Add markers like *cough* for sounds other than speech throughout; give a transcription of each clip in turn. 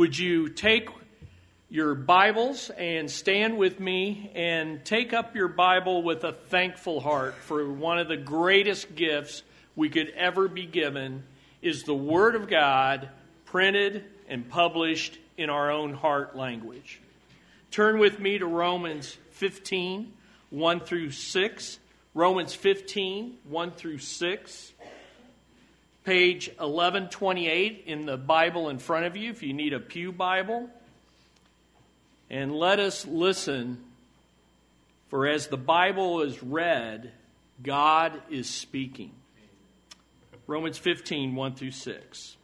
would you take your Bibles and stand with me and take up your Bible with a thankful heart for one of the greatest gifts we could ever be given is the Word of God printed and published in our own heart language. Turn with me to Romans 15, 1 through 6. Romans 15, 1 through 6. Page 1128 in the Bible in front of you if you need a Pew Bible. And let us listen, for as the Bible is read, God is speaking. Romans 15, 1 through 6.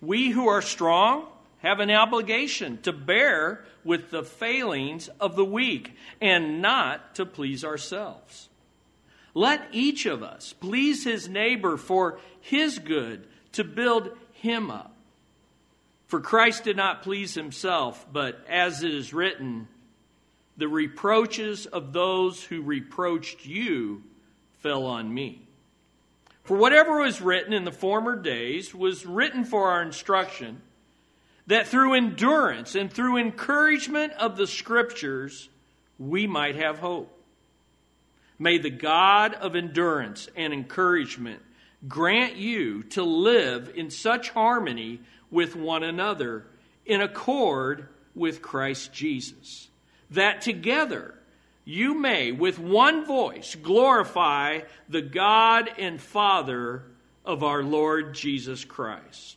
We who are strong have an obligation to bear with the failings of the weak and not to please ourselves. Let each of us please his neighbor for his good, to build him up. For Christ did not please himself, but as it is written, the reproaches of those who reproached you fell on me. For whatever was written in the former days was written for our instruction, that through endurance and through encouragement of the Scriptures we might have hope. May the God of endurance and encouragement grant you to live in such harmony with one another in accord with Christ Jesus, that together you may, with one voice, glorify the God and Father of our Lord Jesus Christ.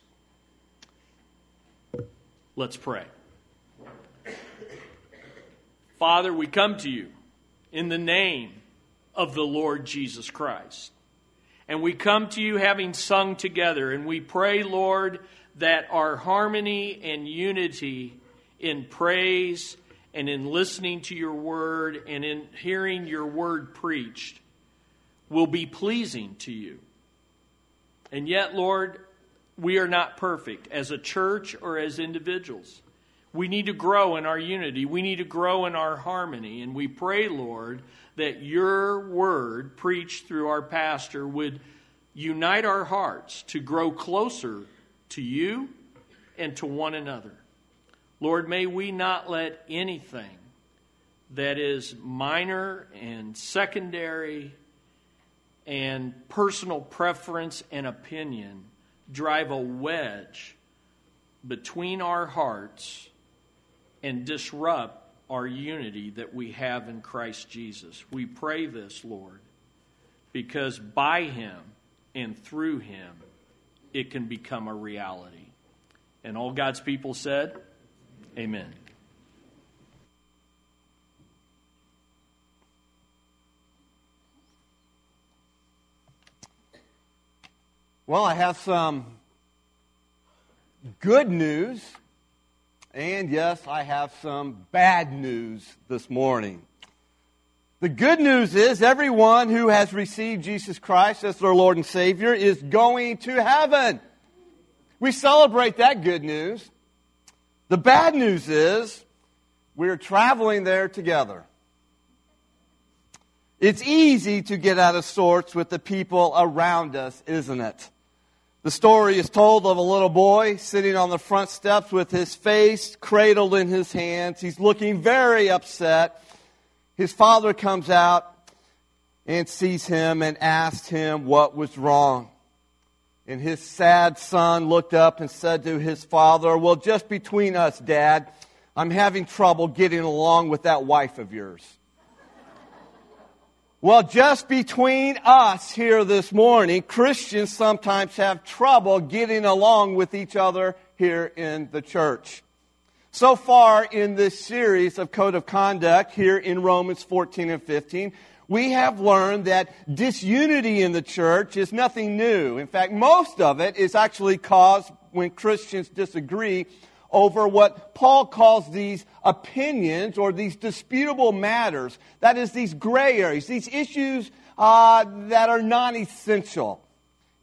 Let's pray. Father, we come to you in the name of the Lord Jesus Christ. And we come to you having sung together, and we pray, Lord, that our harmony and unity in praise and in listening to your word and in hearing your word preached will be pleasing to you. And yet, Lord, we are not perfect as a church or as individuals. We need to grow in our unity. We need to grow in our harmony. And we pray, Lord, that your word preached through our pastor would unite our hearts to grow closer to you and to one another. Lord, may we not let anything that is minor and secondary and personal preference and opinion drive a wedge between our hearts and disrupt our unity that we have in Christ Jesus. We pray this, Lord, because by Him and through Him it can become a reality. And all God's people said, Amen. Well, I have some good news, and yes, I have some bad news this morning. The good news is everyone who has received Jesus Christ as their Lord and Savior is going to heaven. We celebrate that good news. The bad news is we're traveling there together. It's easy to get out of sorts with the people around us, isn't it? The story is told of a little boy sitting on the front steps with his face cradled in his hands. He's looking very upset. His father comes out and sees him and asks him what was wrong. And his sad son looked up and said to his father, Well, just between us, Dad, I'm having trouble getting along with that wife of yours. Well, just between us here this morning, Christians sometimes have trouble getting along with each other here in the church. So far in this series of Code of Conduct here in Romans 14 and 15, we have learned that disunity in the church is nothing new. In fact, most of it is actually caused when Christians disagree over what Paul calls these opinions or these disputable matters. That is, these gray areas, these issues uh, that are non essential.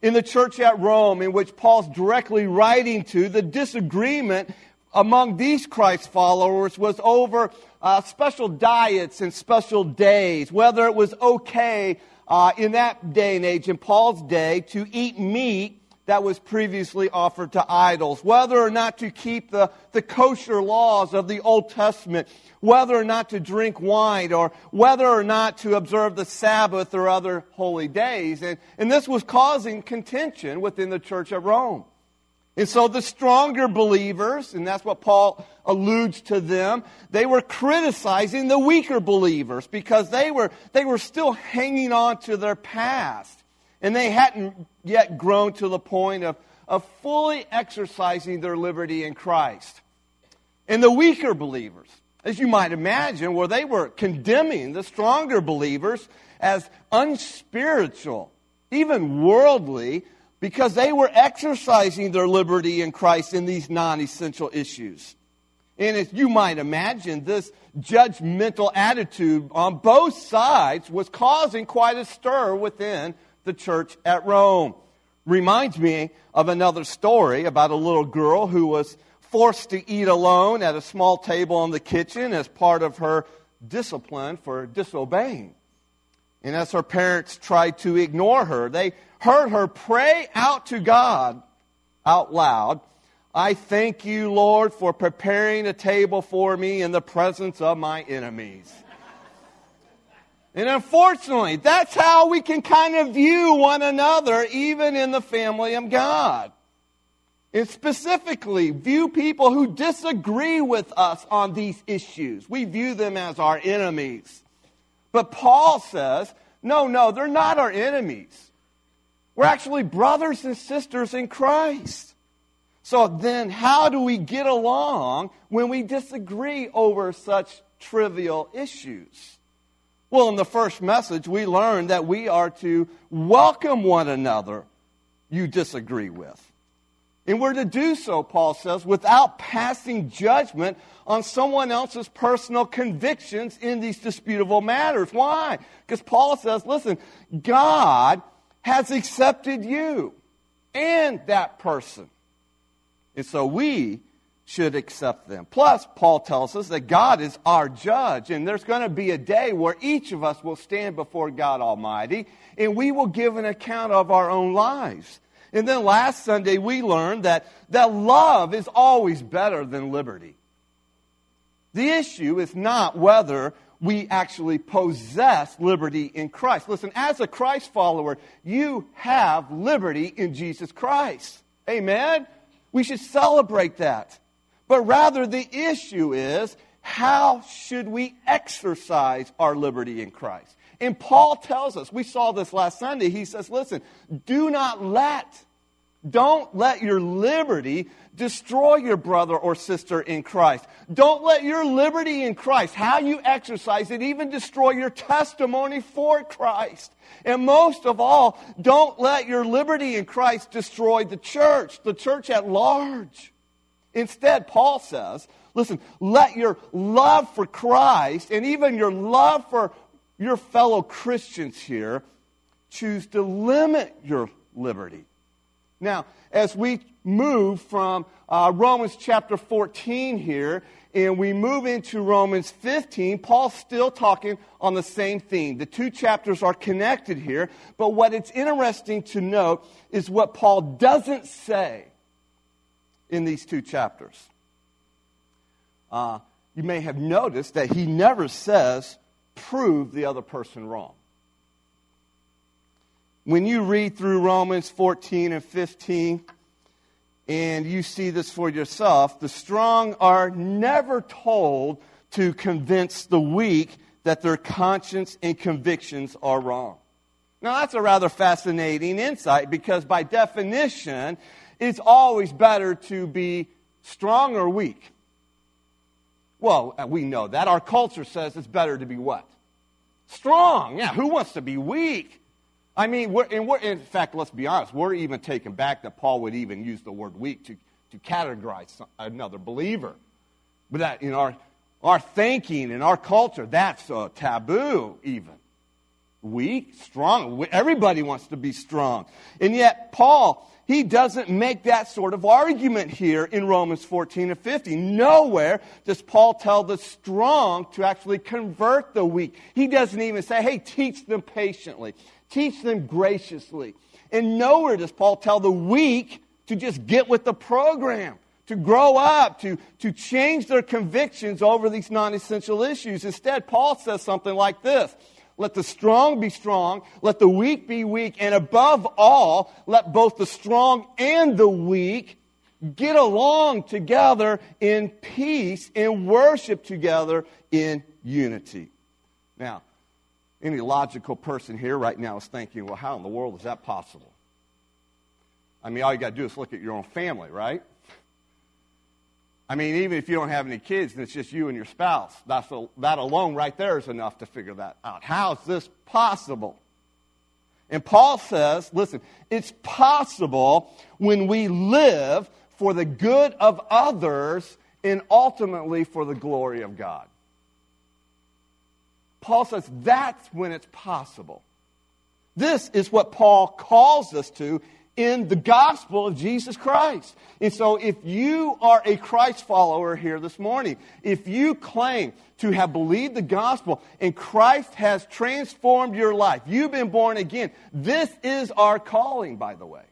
In the church at Rome, in which Paul's directly writing to, the disagreement among these Christ followers was over uh, special diets and special days, whether it was okay uh, in that day and age, in Paul's day, to eat meat that was previously offered to idols, whether or not to keep the, the kosher laws of the Old Testament, whether or not to drink wine, or whether or not to observe the Sabbath or other holy days. And, and this was causing contention within the church of Rome. And so the stronger believers, and that's what Paul alludes to them, they were criticizing the weaker believers because they were, they were still hanging on to their past. And they hadn't yet grown to the point of, of fully exercising their liberty in Christ. And the weaker believers, as you might imagine, where they were condemning the stronger believers as unspiritual, even worldly, because they were exercising their liberty in Christ in these non essential issues. And as you might imagine, this judgmental attitude on both sides was causing quite a stir within the church at Rome. Reminds me of another story about a little girl who was forced to eat alone at a small table in the kitchen as part of her discipline for disobeying. And as her parents tried to ignore her, they heard her pray out to God out loud I thank you, Lord, for preparing a table for me in the presence of my enemies. And unfortunately, that's how we can kind of view one another, even in the family of God. And specifically, view people who disagree with us on these issues. We view them as our enemies. But Paul says, no, no, they're not our enemies. We're actually brothers and sisters in Christ. So then, how do we get along when we disagree over such trivial issues? Well, in the first message, we learned that we are to welcome one another you disagree with. And we're to do so, Paul says, without passing judgment on someone else's personal convictions in these disputable matters. Why? Because Paul says, listen, God has accepted you and that person. And so we should accept them. Plus, Paul tells us that God is our judge, and there's going to be a day where each of us will stand before God Almighty, and we will give an account of our own lives. And then last Sunday, we learned that, that love is always better than liberty. The issue is not whether we actually possess liberty in Christ. Listen, as a Christ follower, you have liberty in Jesus Christ. Amen? We should celebrate that. But rather, the issue is how should we exercise our liberty in Christ? And Paul tells us, we saw this last Sunday, he says, listen, do not let, don't let your liberty destroy your brother or sister in Christ. Don't let your liberty in Christ, how you exercise it, even destroy your testimony for Christ. And most of all, don't let your liberty in Christ destroy the church, the church at large. Instead, Paul says, listen, let your love for Christ and even your love for your fellow Christians here choose to limit your liberty. Now, as we move from uh, Romans chapter 14 here and we move into Romans 15, Paul's still talking on the same theme. The two chapters are connected here, but what it's interesting to note is what Paul doesn't say in these two chapters. Uh, you may have noticed that he never says, prove the other person wrong. When you read through Romans 14 and 15, and you see this for yourself, the strong are never told to convince the weak that their conscience and convictions are wrong. Now, that's a rather fascinating insight because, by definition, it's always better to be strong or weak. Well, uh, we know that. Our culture says it's better to be what? Strong. Yeah, who wants to be weak? I mean, we're, and we're, in fact, let's be honest, we're even taken back that Paul would even use the word weak to, to categorize another believer. But that in our, our thinking, in our culture, that's a taboo, even. Weak, strong. Everybody wants to be strong. And yet, Paul, he doesn't make that sort of argument here in Romans 14 and 15. Nowhere does Paul tell the strong to actually convert the weak. He doesn't even say, hey, teach them patiently. Teach them graciously. And nowhere does Paul tell the weak to just get with the program, to grow up, to, to change their convictions over these non essential issues. Instead, Paul says something like this Let the strong be strong, let the weak be weak, and above all, let both the strong and the weak get along together in peace and worship together in unity. Now, any logical person here right now is thinking, well, how in the world is that possible? I mean, all you got to do is look at your own family, right? I mean, even if you don't have any kids and it's just you and your spouse, that's a, that alone right there is enough to figure that out. How is this possible? And Paul says, listen, it's possible when we live for the good of others and ultimately for the glory of God. Paul says that's when it's possible. This is what Paul calls us to in the gospel of Jesus Christ. And so, if you are a Christ follower here this morning, if you claim to have believed the gospel and Christ has transformed your life, you've been born again, this is our calling, by the way.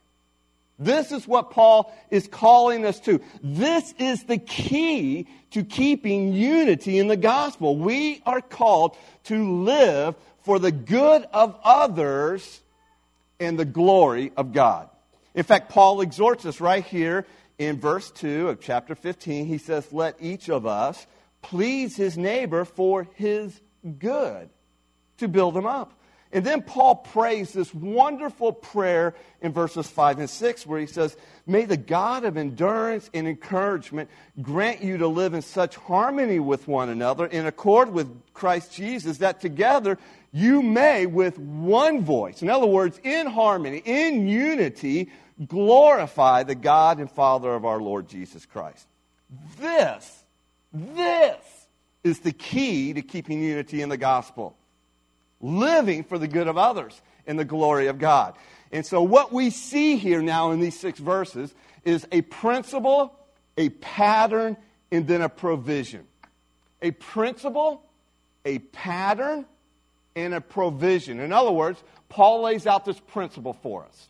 This is what Paul is calling us to. This is the key to keeping unity in the gospel. We are called to live for the good of others and the glory of God. In fact, Paul exhorts us right here in verse 2 of chapter 15. He says, Let each of us please his neighbor for his good, to build him up. And then Paul prays this wonderful prayer in verses 5 and 6 where he says, May the God of endurance and encouragement grant you to live in such harmony with one another in accord with Christ Jesus that together you may with one voice, in other words, in harmony, in unity, glorify the God and Father of our Lord Jesus Christ. This, this is the key to keeping unity in the gospel living for the good of others and the glory of God. And so, what we see here now in these six verses is a principle, a pattern, and then a provision. A principle, a pattern, and a provision. In other words, Paul lays out this principle for us.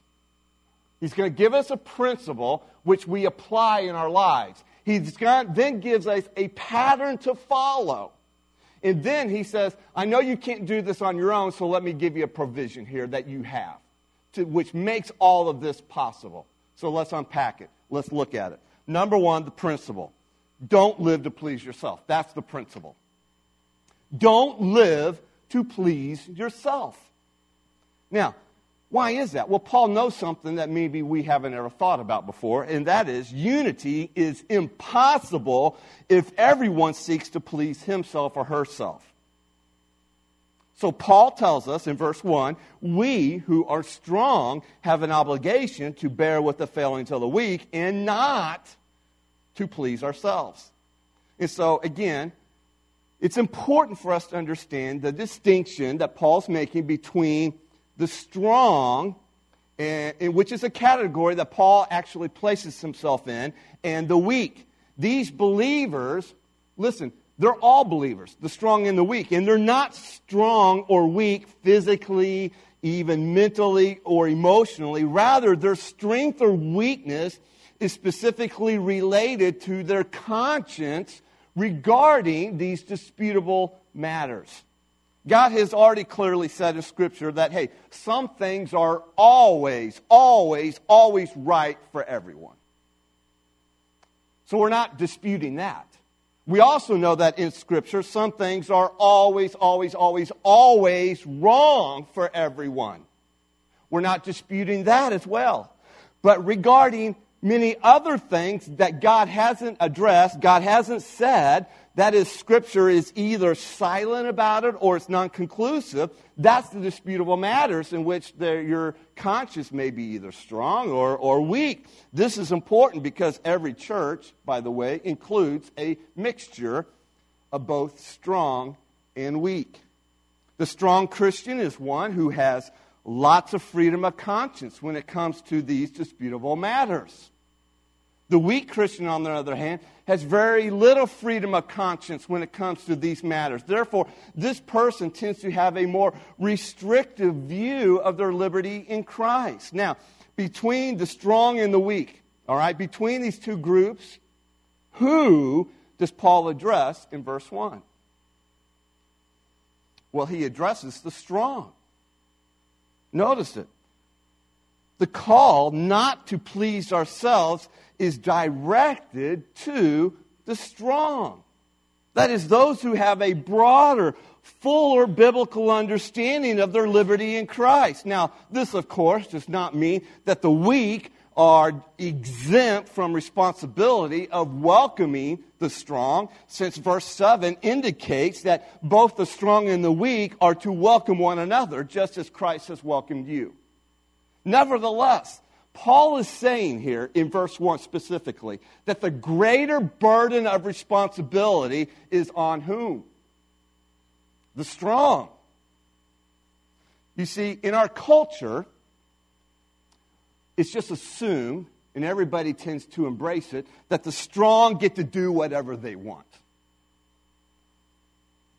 He's going to give us a principle which we apply in our lives. He then gives us a pattern to follow. And then he says, I know you can't do this on your own, so let me give you a provision here that you have, to, which makes all of this possible. So let's unpack it. Let's look at it. Number one, the principle. Don't live to please yourself. That's the principle. Don't live to please yourself. Now, why is that? Well, Paul knows something that maybe we haven't ever thought about before, and that is unity is impossible if everyone seeks to please himself or herself. So Paul tells us in verse 1 we who are strong have an obligation to bear with the failings of the weak and not to please ourselves. And so, again, it's important for us to understand the distinction that Paul's making between the strong, and, which is a category that Paul actually places himself in, and the weak. These believers, listen, they're all believers, the strong and the weak. And they're not strong or weak physically, even mentally or emotionally. Rather, their strength or weakness is specifically related to their conscience regarding these disputable matters. God has already clearly said in Scripture that, hey, some things are always, always, always right for everyone. So we're not disputing that. We also know that in Scripture, some things are always, always, always, always wrong for everyone. We're not disputing that as well. But regarding many other things that God hasn't addressed, God hasn't said, that is, Scripture is either silent about it or it's non conclusive. That's the disputable matters in which your conscience may be either strong or, or weak. This is important because every church, by the way, includes a mixture of both strong and weak. The strong Christian is one who has lots of freedom of conscience when it comes to these disputable matters. The weak Christian, on the other hand, has very little freedom of conscience when it comes to these matters. Therefore, this person tends to have a more restrictive view of their liberty in Christ. Now, between the strong and the weak, all right, between these two groups, who does Paul address in verse 1? Well, he addresses the strong. Notice it. The call not to please ourselves is directed to the strong. That is, those who have a broader, fuller biblical understanding of their liberty in Christ. Now, this, of course, does not mean that the weak are exempt from responsibility of welcoming the strong, since verse 7 indicates that both the strong and the weak are to welcome one another, just as Christ has welcomed you. Nevertheless, Paul is saying here in verse 1 specifically that the greater burden of responsibility is on whom? The strong. You see, in our culture, it's just assumed, and everybody tends to embrace it, that the strong get to do whatever they want.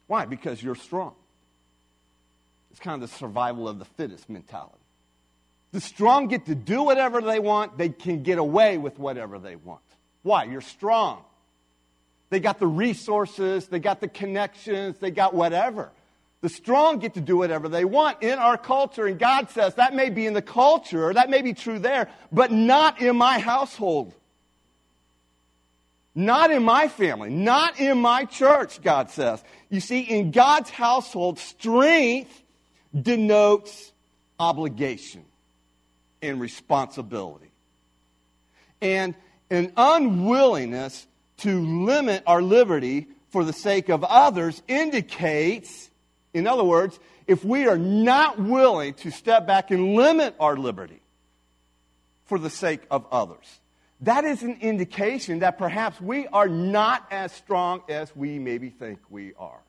Why? Because you're strong. It's kind of the survival of the fittest mentality. The strong get to do whatever they want, they can get away with whatever they want. Why? You're strong. They got the resources, they got the connections, they got whatever. The strong get to do whatever they want in our culture, and God says that may be in the culture, that may be true there, but not in my household. Not in my family, not in my church, God says. You see, in God's household, strength denotes obligation and responsibility. And an unwillingness to limit our liberty for the sake of others indicates, in other words, if we are not willing to step back and limit our liberty for the sake of others, that is an indication that perhaps we are not as strong as we maybe think we are.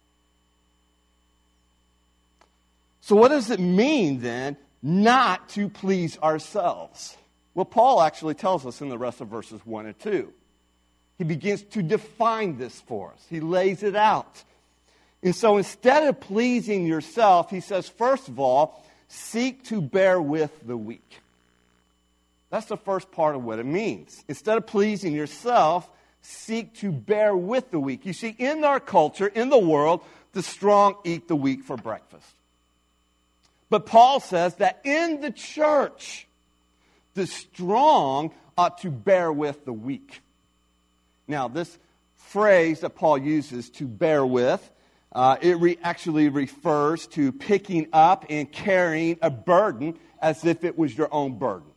So, what does it mean then not to please ourselves. Well, Paul actually tells us in the rest of verses 1 and 2. He begins to define this for us, he lays it out. And so instead of pleasing yourself, he says, first of all, seek to bear with the weak. That's the first part of what it means. Instead of pleasing yourself, seek to bear with the weak. You see, in our culture, in the world, the strong eat the weak for breakfast. But Paul says that in the church, the strong ought to bear with the weak. Now, this phrase that Paul uses to bear with, uh, it re- actually refers to picking up and carrying a burden as if it was your own burden.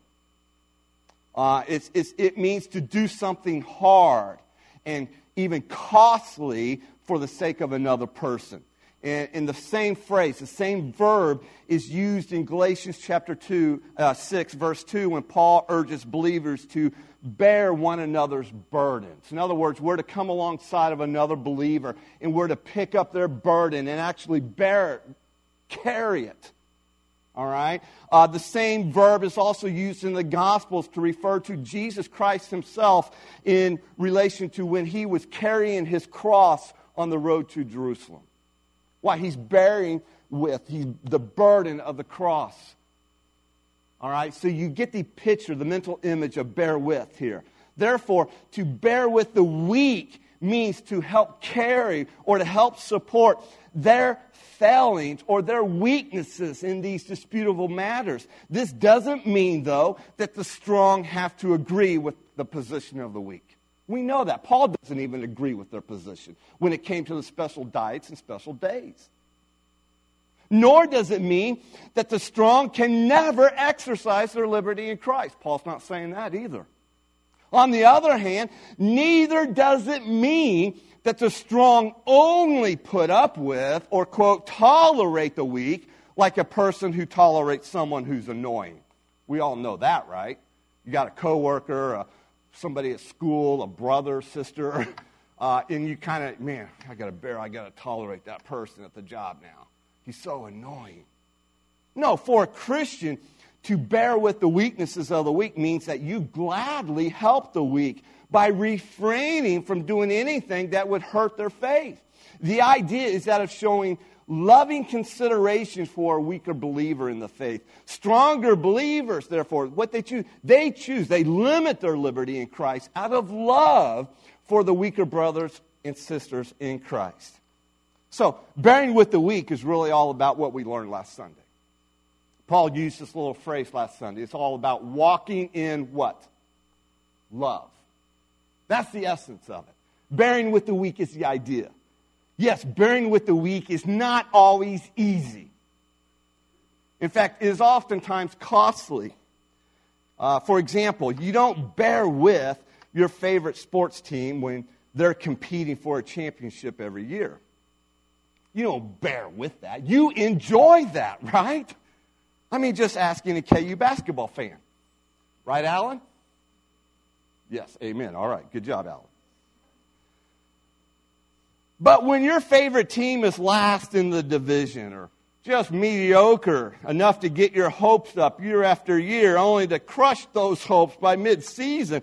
Uh, it's, it's, it means to do something hard and even costly for the sake of another person in the same phrase, the same verb is used in Galatians chapter 2, uh, 6, verse 2, when Paul urges believers to bear one another's burdens. In other words, we're to come alongside of another believer and we're to pick up their burden and actually bear it, carry it. All right? Uh, the same verb is also used in the Gospels to refer to Jesus Christ himself in relation to when he was carrying his cross on the road to Jerusalem. Why? He's bearing with the burden of the cross. All right? So you get the picture, the mental image of bear with here. Therefore, to bear with the weak means to help carry or to help support their failings or their weaknesses in these disputable matters. This doesn't mean, though, that the strong have to agree with the position of the weak. We know that. Paul doesn't even agree with their position when it came to the special diets and special days. Nor does it mean that the strong can never exercise their liberty in Christ. Paul's not saying that either. On the other hand, neither does it mean that the strong only put up with or, quote, tolerate the weak like a person who tolerates someone who's annoying. We all know that, right? You got a coworker, a somebody at school, a brother, sister, *laughs* uh, and you kind of, man, I got to bear, I got to tolerate that person at the job now. He's so annoying. No, for a Christian To bear with the weaknesses of the weak means that you gladly help the weak by refraining from doing anything that would hurt their faith. The idea is that of showing loving consideration for a weaker believer in the faith. Stronger believers, therefore, what they choose, they choose, they limit their liberty in Christ out of love for the weaker brothers and sisters in Christ. So, bearing with the weak is really all about what we learned last Sunday. Paul used this little phrase last Sunday. It's all about walking in what? Love. That's the essence of it. Bearing with the weak is the idea. Yes, bearing with the weak is not always easy. In fact, it is oftentimes costly. Uh, for example, you don't bear with your favorite sports team when they're competing for a championship every year. You don't bear with that. You enjoy that, *laughs* right? I mean, just asking a KU basketball fan. Right, Alan? Yes, amen. All right, good job, Alan. But when your favorite team is last in the division or just mediocre enough to get your hopes up year after year, only to crush those hopes by mid-season,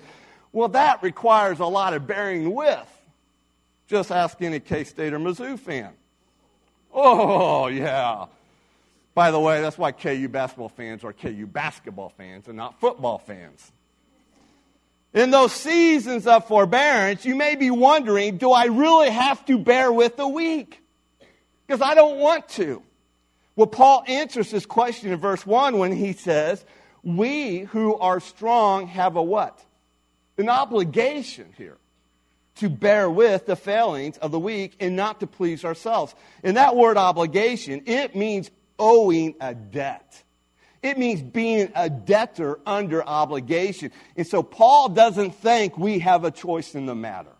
well, that requires a lot of bearing with. Just ask any K State or Mizzou fan. Oh, yeah. By the way, that's why KU basketball fans are KU basketball fans and not football fans. In those seasons of forbearance, you may be wondering do I really have to bear with the weak? Because I don't want to. Well, Paul answers this question in verse 1 when he says, We who are strong have a what? An obligation here to bear with the failings of the weak and not to please ourselves. And that word obligation, it means owing a debt. It means being a debtor under obligation. And so Paul doesn't think we have a choice in the matter.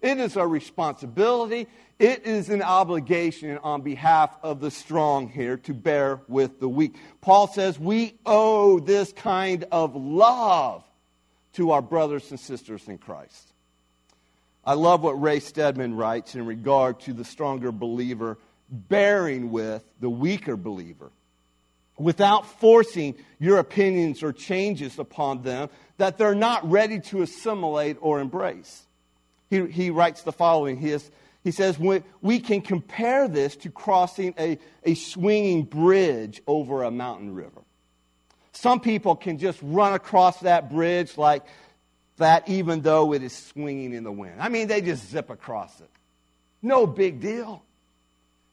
It is a responsibility. It is an obligation on behalf of the strong here to bear with the weak. Paul says we owe this kind of love to our brothers and sisters in Christ. I love what Ray Stedman writes in regard to the stronger believer bearing with the weaker believer without forcing your opinions or changes upon them that they're not ready to assimilate or embrace. He, he writes the following he, he says, We can compare this to crossing a, a swinging bridge over a mountain river. Some people can just run across that bridge like that, even though it is swinging in the wind. I mean, they just zip across it. No big deal.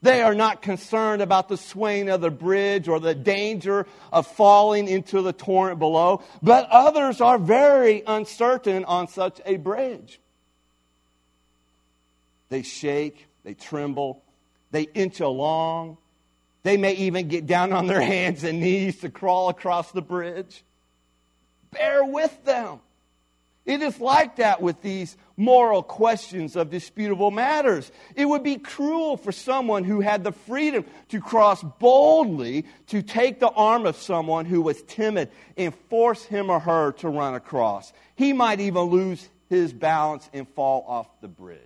They are not concerned about the swaying of the bridge or the danger of falling into the torrent below, but others are very uncertain on such a bridge. They shake, they tremble, they inch along. They may even get down on their *laughs* hands and knees to crawl across the bridge. Bear with them. It is like that with these moral questions of disputable matters. It would be cruel for someone who had the freedom to cross boldly to take the arm of someone who was timid and force him or her to run across. He might even lose his balance and fall off the bridge.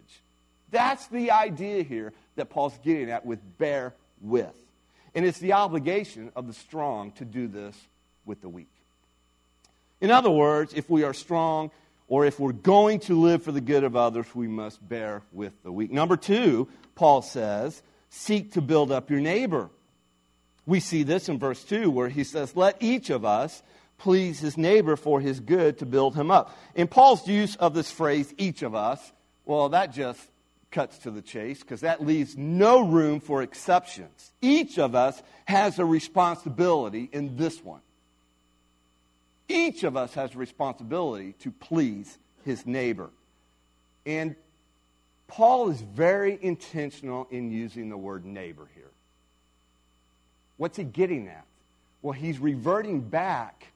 That's the idea here that Paul's getting at with bear with. And it's the obligation of the strong to do this with the weak. In other words, if we are strong, or if we're going to live for the good of others, we must bear with the weak. Number two, Paul says, seek to build up your neighbor. We see this in verse 2 where he says, Let each of us please his neighbor for his good to build him up. In Paul's use of this phrase, each of us, well, that just cuts to the chase because that leaves no room for exceptions. Each of us has a responsibility in this one. Each of us has a responsibility to please his neighbor. And Paul is very intentional in using the word neighbor here. What's he getting at? Well, he's reverting back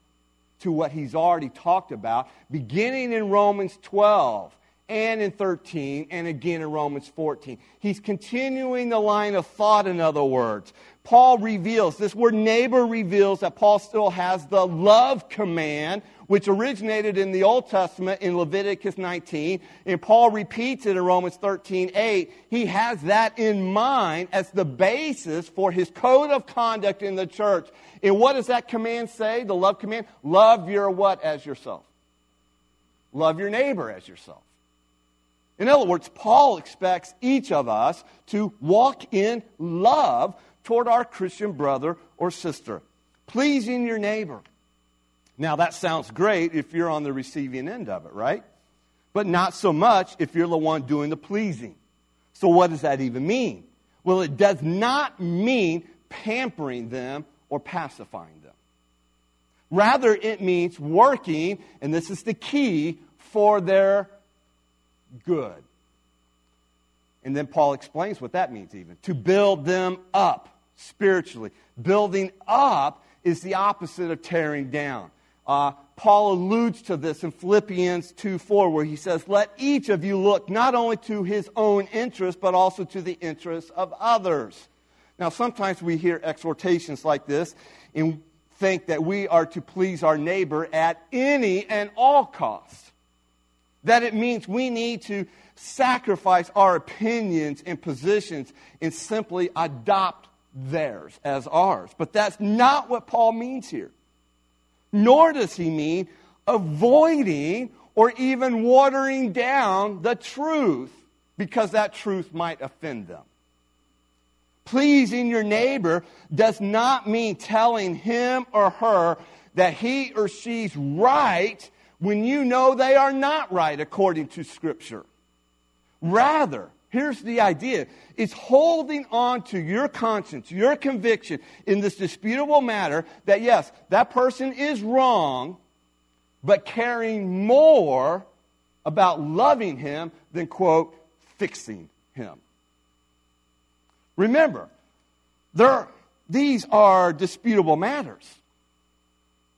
to what he's already talked about, beginning in Romans 12 and in 13 and again in Romans 14. He's continuing the line of thought, in other words. Paul reveals, this word neighbor reveals that Paul still has the love command, which originated in the Old Testament in Leviticus 19. And Paul repeats it in Romans 13 8. He has that in mind as the basis for his code of conduct in the church. And what does that command say? The love command? Love your what as yourself? Love your neighbor as yourself. In other words, Paul expects each of us to walk in love toward our Christian brother or sister, pleasing your neighbor. Now, that sounds great if you're on the receiving end of it, right? But not so much if you're the one doing the pleasing. So, what does that even mean? Well, it does not mean pampering them or pacifying them. Rather, it means working, and this is the key, for their good. And then Paul explains what that means, even to build them up spiritually. Building up is the opposite of tearing down. Uh, Paul alludes to this in Philippians 2 4, where he says, Let each of you look not only to his own interest, but also to the interests of others. Now, sometimes we hear exhortations like this and think that we are to please our neighbor at any and all costs. That it means we need to sacrifice our opinions and positions and simply adopt theirs as ours. But that's not what Paul means here. Nor does he mean avoiding or even watering down the truth because that truth might offend them. Pleasing your neighbor does not mean telling him or her that he or she's right when you know they are not right according to Scripture. Rather, here's the idea it's holding on to your conscience, your conviction in this disputable matter that yes, that person is wrong, but caring more about loving him than, quote, fixing him. Remember, there, these are disputable matters.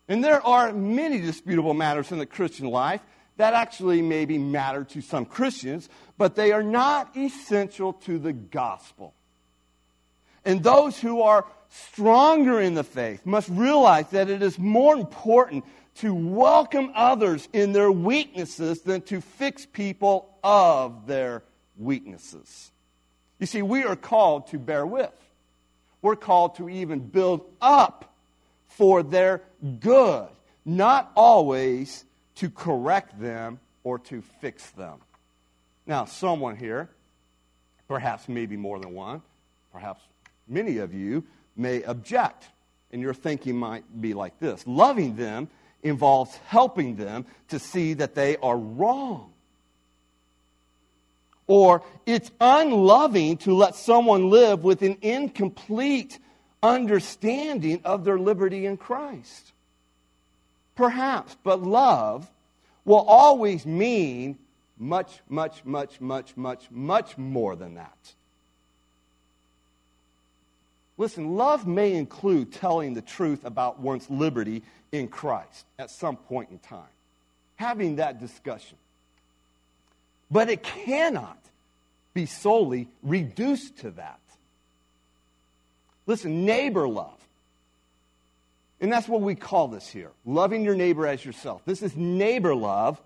And there are many disputable matters in the Christian life that actually maybe matter to some Christians, but they are not essential to the gospel. And those who are stronger in the faith must realize that it is more important to welcome others in their weaknesses than to fix people of their weaknesses. You see, we are called to bear with. We're called to even build up for their good, not always to correct them or to fix them. Now, someone here, perhaps maybe more than one, perhaps many of you, may object. And your thinking might be like this Loving them involves helping them to see that they are wrong. Or it's unloving to let someone live with an incomplete understanding of their liberty in Christ. Perhaps, but love will always mean much, much, much, much, much, much more than that. Listen, love may include telling the truth about one's liberty in Christ at some point in time, having that discussion. But it cannot be solely reduced to that. Listen, neighbor love. And that's what we call this here loving your neighbor as yourself. This is neighbor love,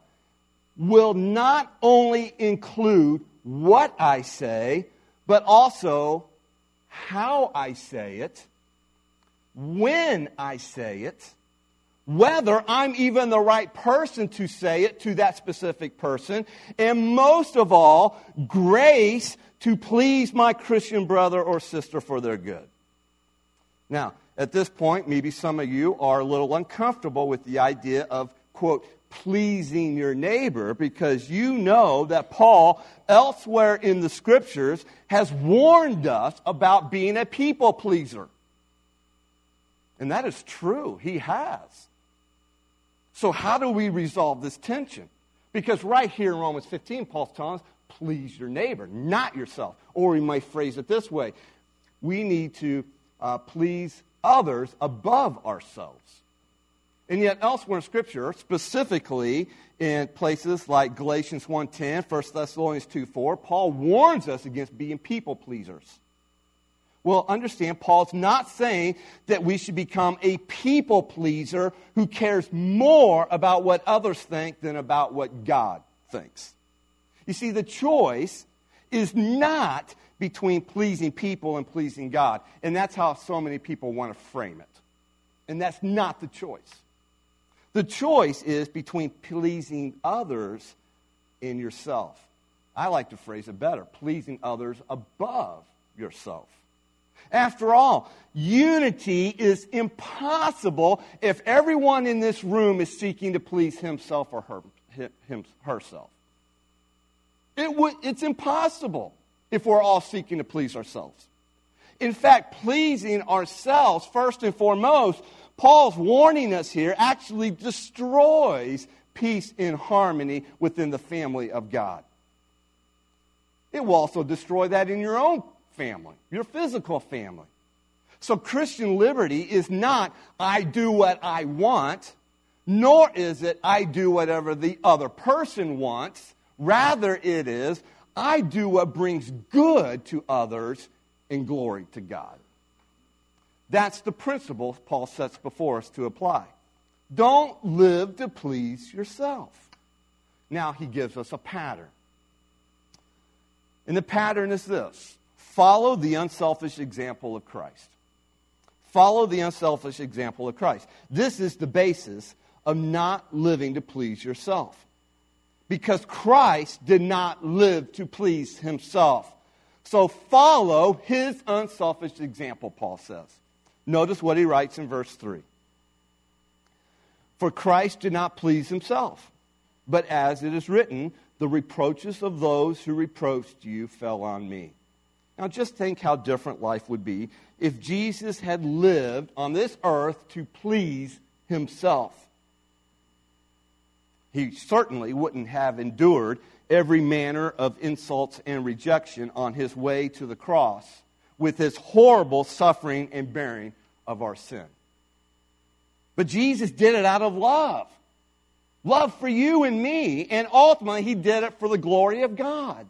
will not only include what I say, but also how I say it, when I say it, whether I'm even the right person to say it to that specific person, and most of all, grace to please my Christian brother or sister for their good. Now, at this point, maybe some of you are a little uncomfortable with the idea of, quote, pleasing your neighbor because you know that Paul, elsewhere in the scriptures, has warned us about being a people pleaser. And that is true. He has. So, how do we resolve this tension? Because right here in Romans 15, Paul's telling us, please your neighbor, not yourself. Or we might phrase it this way we need to uh, please others above ourselves. And yet elsewhere in Scripture, specifically in places like Galatians 1.10, 1 Thessalonians 2.4, Paul warns us against being people pleasers. Well, understand, Paul's not saying that we should become a people pleaser who cares more about what others think than about what God thinks. You see, the choice is not between pleasing people and pleasing God. And that's how so many people want to frame it. And that's not the choice. The choice is between pleasing others and yourself. I like to phrase it better pleasing others above yourself. After all, unity is impossible if everyone in this room is seeking to please himself or her, him, herself. It it's impossible if we're all seeking to please ourselves. In fact, pleasing ourselves, first and foremost, Paul's warning us here, actually destroys peace and harmony within the family of God. It will also destroy that in your own family, your physical family. So Christian liberty is not, I do what I want, nor is it, I do whatever the other person wants. Rather, it is, I do what brings good to others and glory to God. That's the principle Paul sets before us to apply. Don't live to please yourself. Now, he gives us a pattern. And the pattern is this Follow the unselfish example of Christ. Follow the unselfish example of Christ. This is the basis of not living to please yourself. Because Christ did not live to please himself. So follow his unselfish example, Paul says. Notice what he writes in verse 3. For Christ did not please himself, but as it is written, the reproaches of those who reproached you fell on me. Now, just think how different life would be if Jesus had lived on this earth to please himself. He certainly wouldn't have endured every manner of insults and rejection on his way to the cross with his horrible suffering and bearing of our sin. But Jesus did it out of love love for you and me, and ultimately, he did it for the glory of God.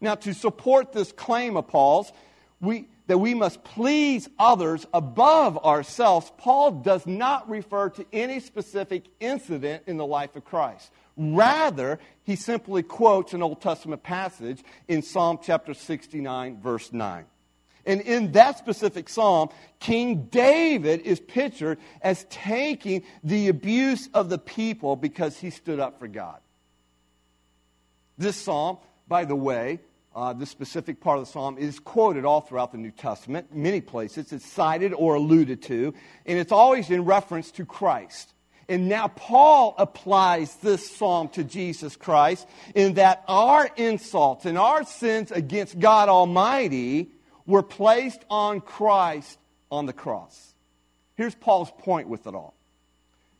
Now, to support this claim of Paul's, we, that we must please others above ourselves, Paul does not refer to any specific incident in the life of Christ. Rather, he simply quotes an Old Testament passage in Psalm chapter 69, verse 9. And in that specific psalm, King David is pictured as taking the abuse of the people because he stood up for God. This psalm, by the way, uh, this specific part of the psalm is quoted all throughout the New Testament, many places. It's cited or alluded to, and it's always in reference to Christ. And now Paul applies this psalm to Jesus Christ in that our insults and our sins against God Almighty were placed on Christ on the cross. Here's Paul's point with it all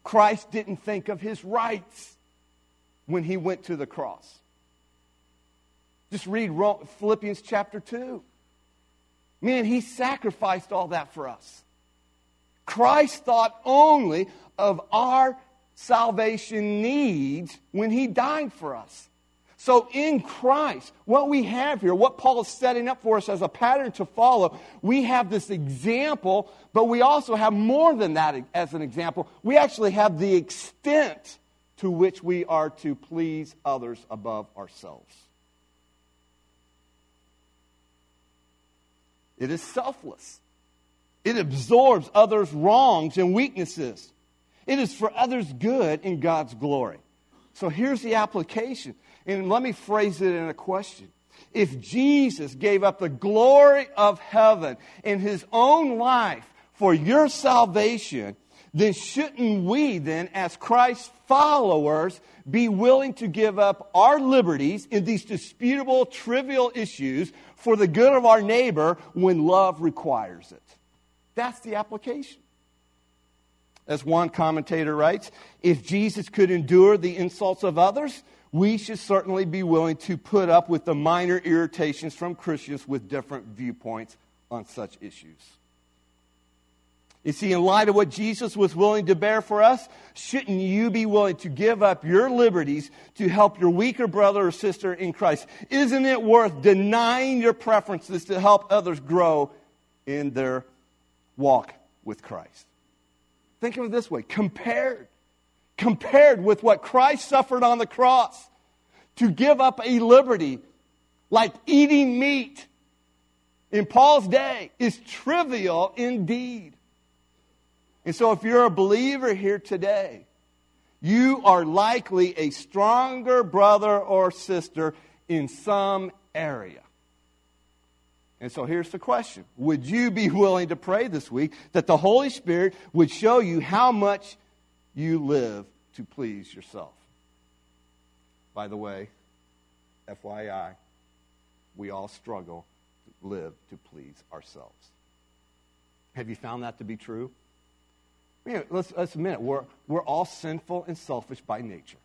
Christ didn't think of his rights when he went to the cross. Just read Philippians chapter 2. Man, he sacrificed all that for us. Christ thought only of our salvation needs when he died for us. So in Christ, what we have here, what Paul is setting up for us as a pattern to follow, we have this example, but we also have more than that as an example. We actually have the extent to which we are to please others above ourselves. It is selfless. It absorbs others' wrongs and weaknesses. It is for others' good in God's glory. So here's the application. And let me phrase it in a question. If Jesus gave up the glory of heaven in his own life for your salvation, then shouldn't we then, as Christ's followers, be willing to give up our liberties in these disputable, trivial issues for the good of our neighbor when love requires it. That's the application. As one commentator writes, if Jesus could endure the insults of others, we should certainly be willing to put up with the minor irritations from Christians with different viewpoints on such issues. You see, in light of what Jesus was willing to bear for us, shouldn't you be willing to give up your liberties to help your weaker brother or sister in Christ? Isn't it worth denying your preferences to help others grow in their walk with Christ? Think of it this way compared, compared with what Christ suffered on the cross to give up a liberty like eating meat in Paul's day is trivial indeed. And so, if you're a believer here today, you are likely a stronger brother or sister in some area. And so here's the question Would you be *laughs* willing to pray this week that the Holy Spirit would show you how much you live to please yourself? By the way, FYI, we all struggle to live to please ourselves. Have you found that to be true? Know, let's, let's admit it. We're, we're all sinful and selfish by nature.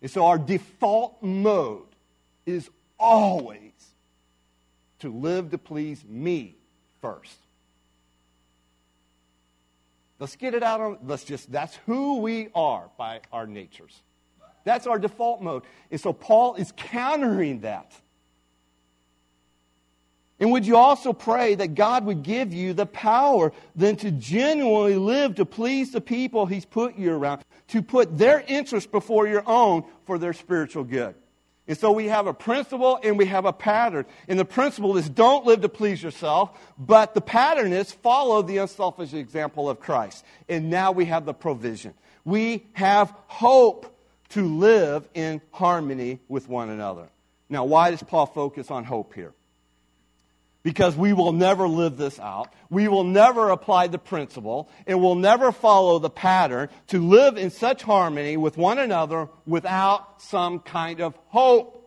And so our default mode is always to live to please me first. Let's get it out on, let's just, that's who we are by our natures. That's our default mode. And so Paul is countering that. And would you also pray that God would give you the power then to genuinely live to please the people He's put you around, to put their interests before your own for their spiritual good? And so we have a principle and we have a pattern. And the principle is don't live to please yourself, but the pattern is follow the unselfish example of Christ. And now we have the provision. We have hope to live in harmony with one another. Now, why does Paul focus on hope here? Because we will never live this out. We will never apply the principle and will never follow the pattern to live in such harmony with one another without some kind of hope.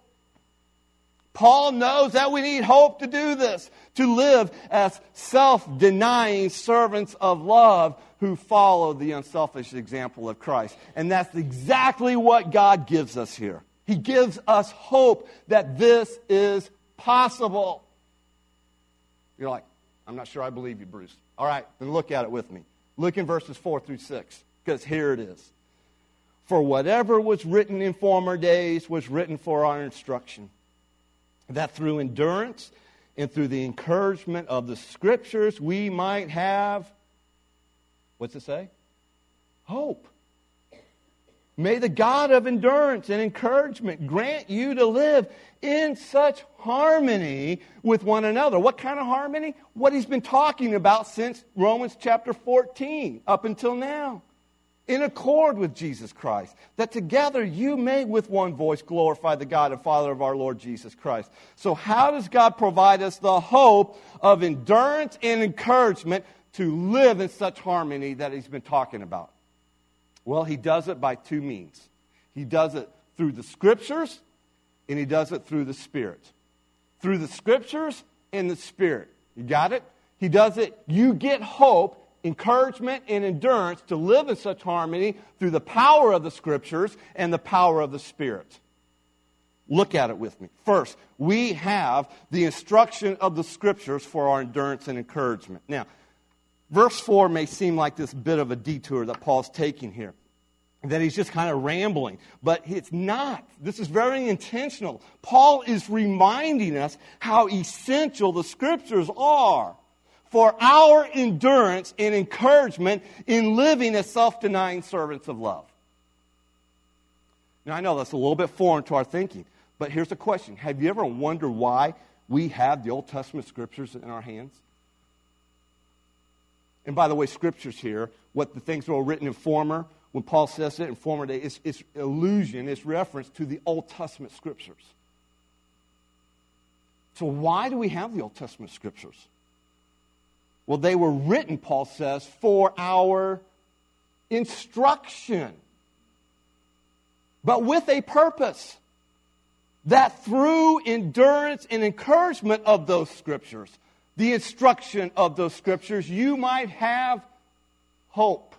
Paul knows that we need hope to do this, to live as self denying servants of love who follow the unselfish example of Christ. And that's exactly what God gives us here. He gives us hope that this is possible. You're like, I'm not sure I believe you, Bruce. All right, then look at it with me. Look in verses 4 through 6, because here it is. For whatever was written in former days was written for our instruction, that through endurance and through the encouragement of the Scriptures we might have, what's it say? Hope. May the God of endurance and encouragement grant you to live in such harmony with one another. What kind of harmony? What he's been talking about since Romans chapter 14 up until now. In accord with Jesus Christ, that together you may with one voice glorify the God and Father of our Lord Jesus Christ. So, how does God provide us the hope of endurance and encouragement to live in such harmony that he's been talking about? Well, he does it by two means. He does it through the scriptures and he does it through the Spirit. Through the scriptures and the Spirit. You got it? He does it. You get hope, encouragement, and endurance to live in such harmony through the power of the scriptures and the power of the Spirit. Look at it with me. First, we have the instruction of the scriptures for our endurance and encouragement. Now, Verse 4 may seem like this bit of a detour that Paul's taking here, that he's just kind of rambling, but it's not. This is very intentional. Paul is reminding us how essential the scriptures are for our endurance and encouragement in living as self denying servants of love. Now, I know that's a little bit foreign to our thinking, but here's the question Have you ever wondered why we have the Old Testament scriptures in our hands? And by the way, scriptures here, what the things that were written in former, when Paul says it in former day, it's, it's allusion, it's reference to the Old Testament scriptures. So, why do we have the Old Testament scriptures? Well, they were written, Paul says, for our instruction, but with a purpose that through endurance and encouragement of those scriptures, the instruction of those scriptures, you might have hope.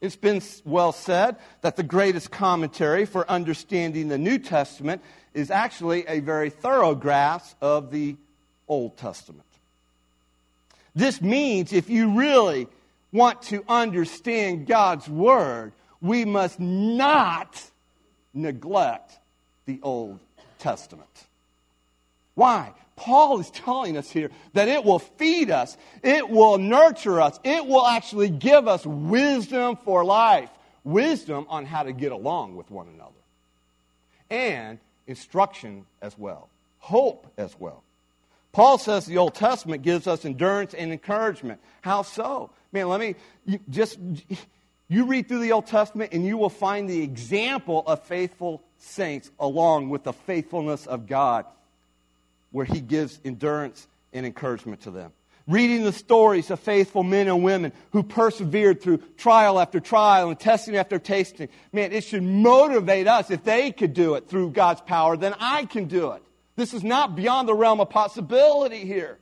It's been well said that the greatest commentary for understanding the New Testament is actually a very thorough grasp of the Old Testament. This means if you really want to understand God's Word, we must not neglect the Old Testament. Why? Paul is telling us here that it will feed us, it will nurture us, it will actually give us wisdom for life, wisdom on how to get along with one another, and instruction as well, hope as well. Paul says the Old Testament gives us endurance and encouragement. How so? Man, let me you just you read through the Old Testament and you will find the example of faithful saints along with the faithfulness of God where he gives endurance and encouragement to them. Reading the stories of faithful men and women who persevered through trial after trial and testing after tasting. Man, it should motivate us. If they could do it through God's power, then I can do it. This is not beyond the realm of possibility here.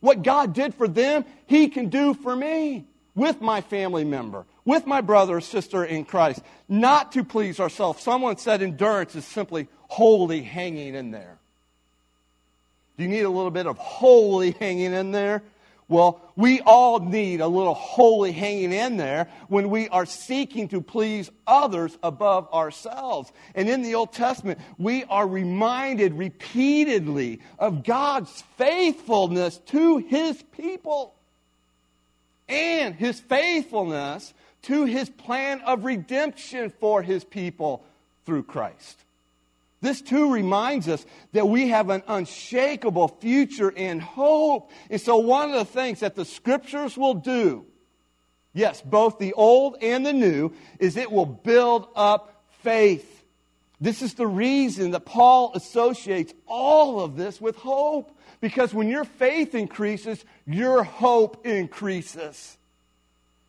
What God did for them, He can do for me with my family member, with my brother or sister in Christ, not to please ourselves. Someone said endurance is simply holy hanging in there. Do you need a little bit of holy hanging in there? Well, we all need a little holy hanging in there when we are seeking to please others above ourselves. And in the Old Testament, we are reminded repeatedly of God's faithfulness to his people and his faithfulness to his plan of redemption for his people through Christ. This too reminds us that we have an unshakable future and hope. And so, one of the things that the scriptures will do, yes, both the old and the new, is it will build up faith. This is the reason that Paul associates all of this with hope. Because when your faith increases, your hope increases.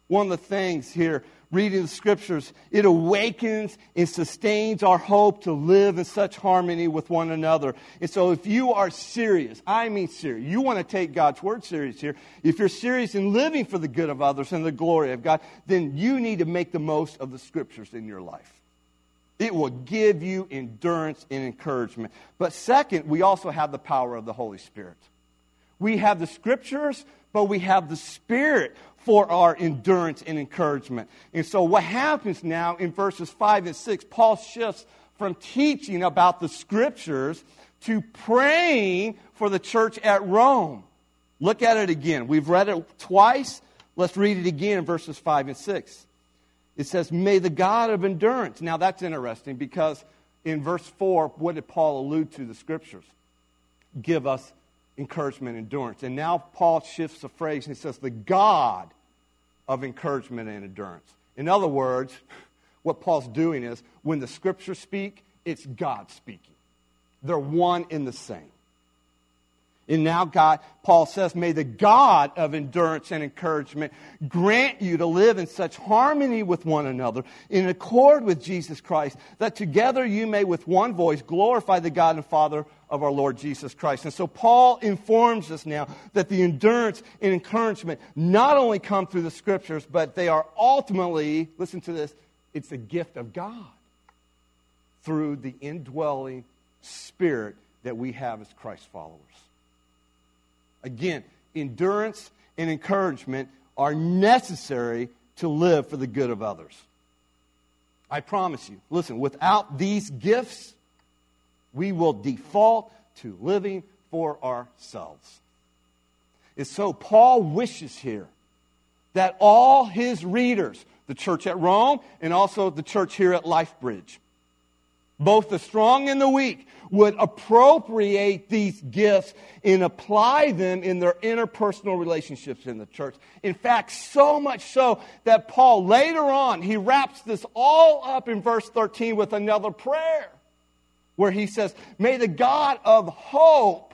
One of the things here reading the scriptures, it awakens and sustains our hope to live in such harmony with one another. And so, if you are serious, I mean serious, you want to take God's word serious here. If you're serious in living for the good of others and the glory of God, then you need to make the most of the scriptures in your life. It will give you endurance and encouragement. But second, we also have the power of the Holy Spirit. We have the scriptures, but we have the Spirit for our endurance and encouragement. And so, what happens now in verses 5 and 6, Paul shifts from teaching about the scriptures to praying for the church at Rome. Look at it again. We've read it twice. Let's read it again in verses 5 and 6. It says, May the God of endurance. Now, that's interesting because in verse 4, what did Paul allude to the scriptures? Give us encouragement, endurance. And now Paul shifts the phrase and he says, the God of encouragement and endurance. In other words, *laughs* what Paul's doing is when the scriptures speak, it's God speaking. They're one in the same. And now, God, Paul says, may the God of endurance and encouragement grant you to live in such harmony with one another, in accord with Jesus Christ, that together you may with one voice glorify the God and Father of our Lord Jesus Christ. And so Paul informs us now that the endurance and encouragement not only come through the scriptures, but they are ultimately, listen to this, it's a gift of God through the indwelling spirit that we have as Christ followers. Again, endurance and encouragement are necessary to live for the good of others. I promise you, listen, without these gifts, we will default to living for ourselves. And so Paul wishes here that all his readers, the church at Rome and also the church here at LifeBridge, both the strong and the weak, would appropriate these gifts and apply them in their interpersonal relationships in the church. In fact, so much so that Paul later on, he wraps this all up in verse 13 with another prayer where he says, May the God of hope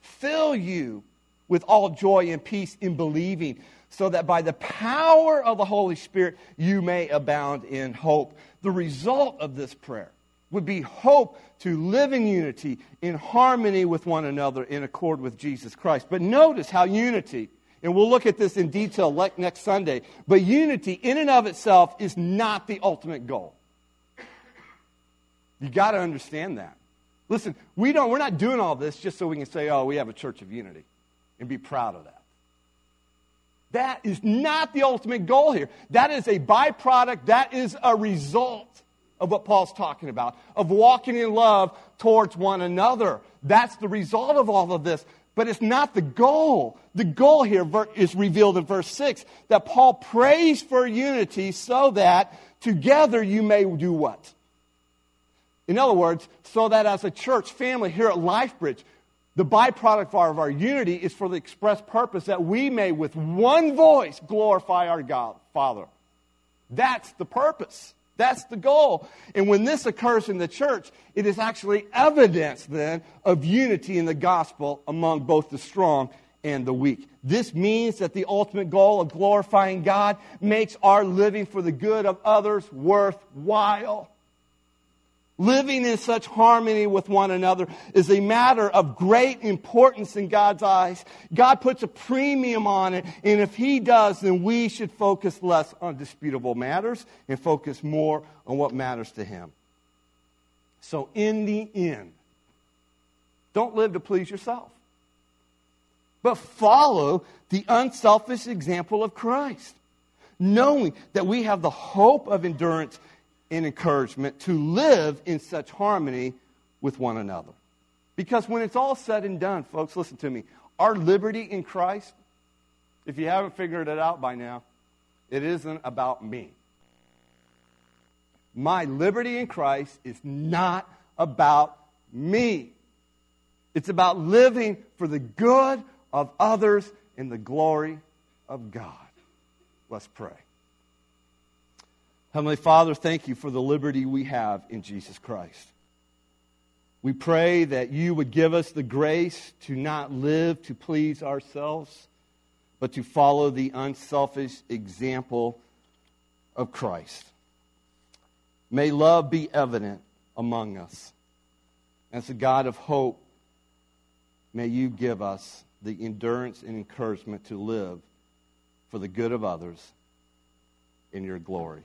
fill you with all joy and peace in believing, so that by the power of the Holy Spirit you may abound in hope. The result of this prayer would be hope to live in unity, in harmony with one another, in accord with Jesus Christ. But notice how unity, and we'll look at this in detail next Sunday, but unity in and of itself is not the ultimate goal. You got to understand that. Listen, we don't, we're not doing all this just so we can say, oh, we have a church of unity and be proud of that. That is not the ultimate goal here. That is a byproduct, that is a result of what Paul's talking about, of walking in love towards one another. That's the result of all of this. But it's not the goal. The goal here is revealed in verse 6 that Paul prays for unity so that together you may do what? In other words, so that as a church family here at LifeBridge, the byproduct of our, of our unity is for the express purpose that we may, with one voice, glorify our God, Father. That's the purpose. That's the goal. And when this occurs in the church, it is actually evidence then of unity in the gospel among both the strong and the weak. This means that the ultimate goal of glorifying God makes our living for the good of others worthwhile. Living in such harmony with one another is a matter of great importance in God's eyes. God puts a premium on it, and if He does, then we should focus less on disputable matters and focus more on what matters to Him. So, in the end, don't live to please yourself, but follow the unselfish example of Christ, knowing that we have the hope of endurance and encouragement to live in such harmony with one another. Because when it's all said and done, folks, listen to me, our liberty in Christ, if you haven't figured it out by now, it isn't about me. My liberty in Christ is not about me. It's about living for the good of others in the glory of God. Let's pray. Heavenly Father, thank you for the liberty we have in Jesus Christ. We pray that you would give us the grace to not live to please ourselves, but to follow the unselfish example of Christ. May love be evident among us. As a God of hope, may you give us the endurance and encouragement to live for the good of others in your glory.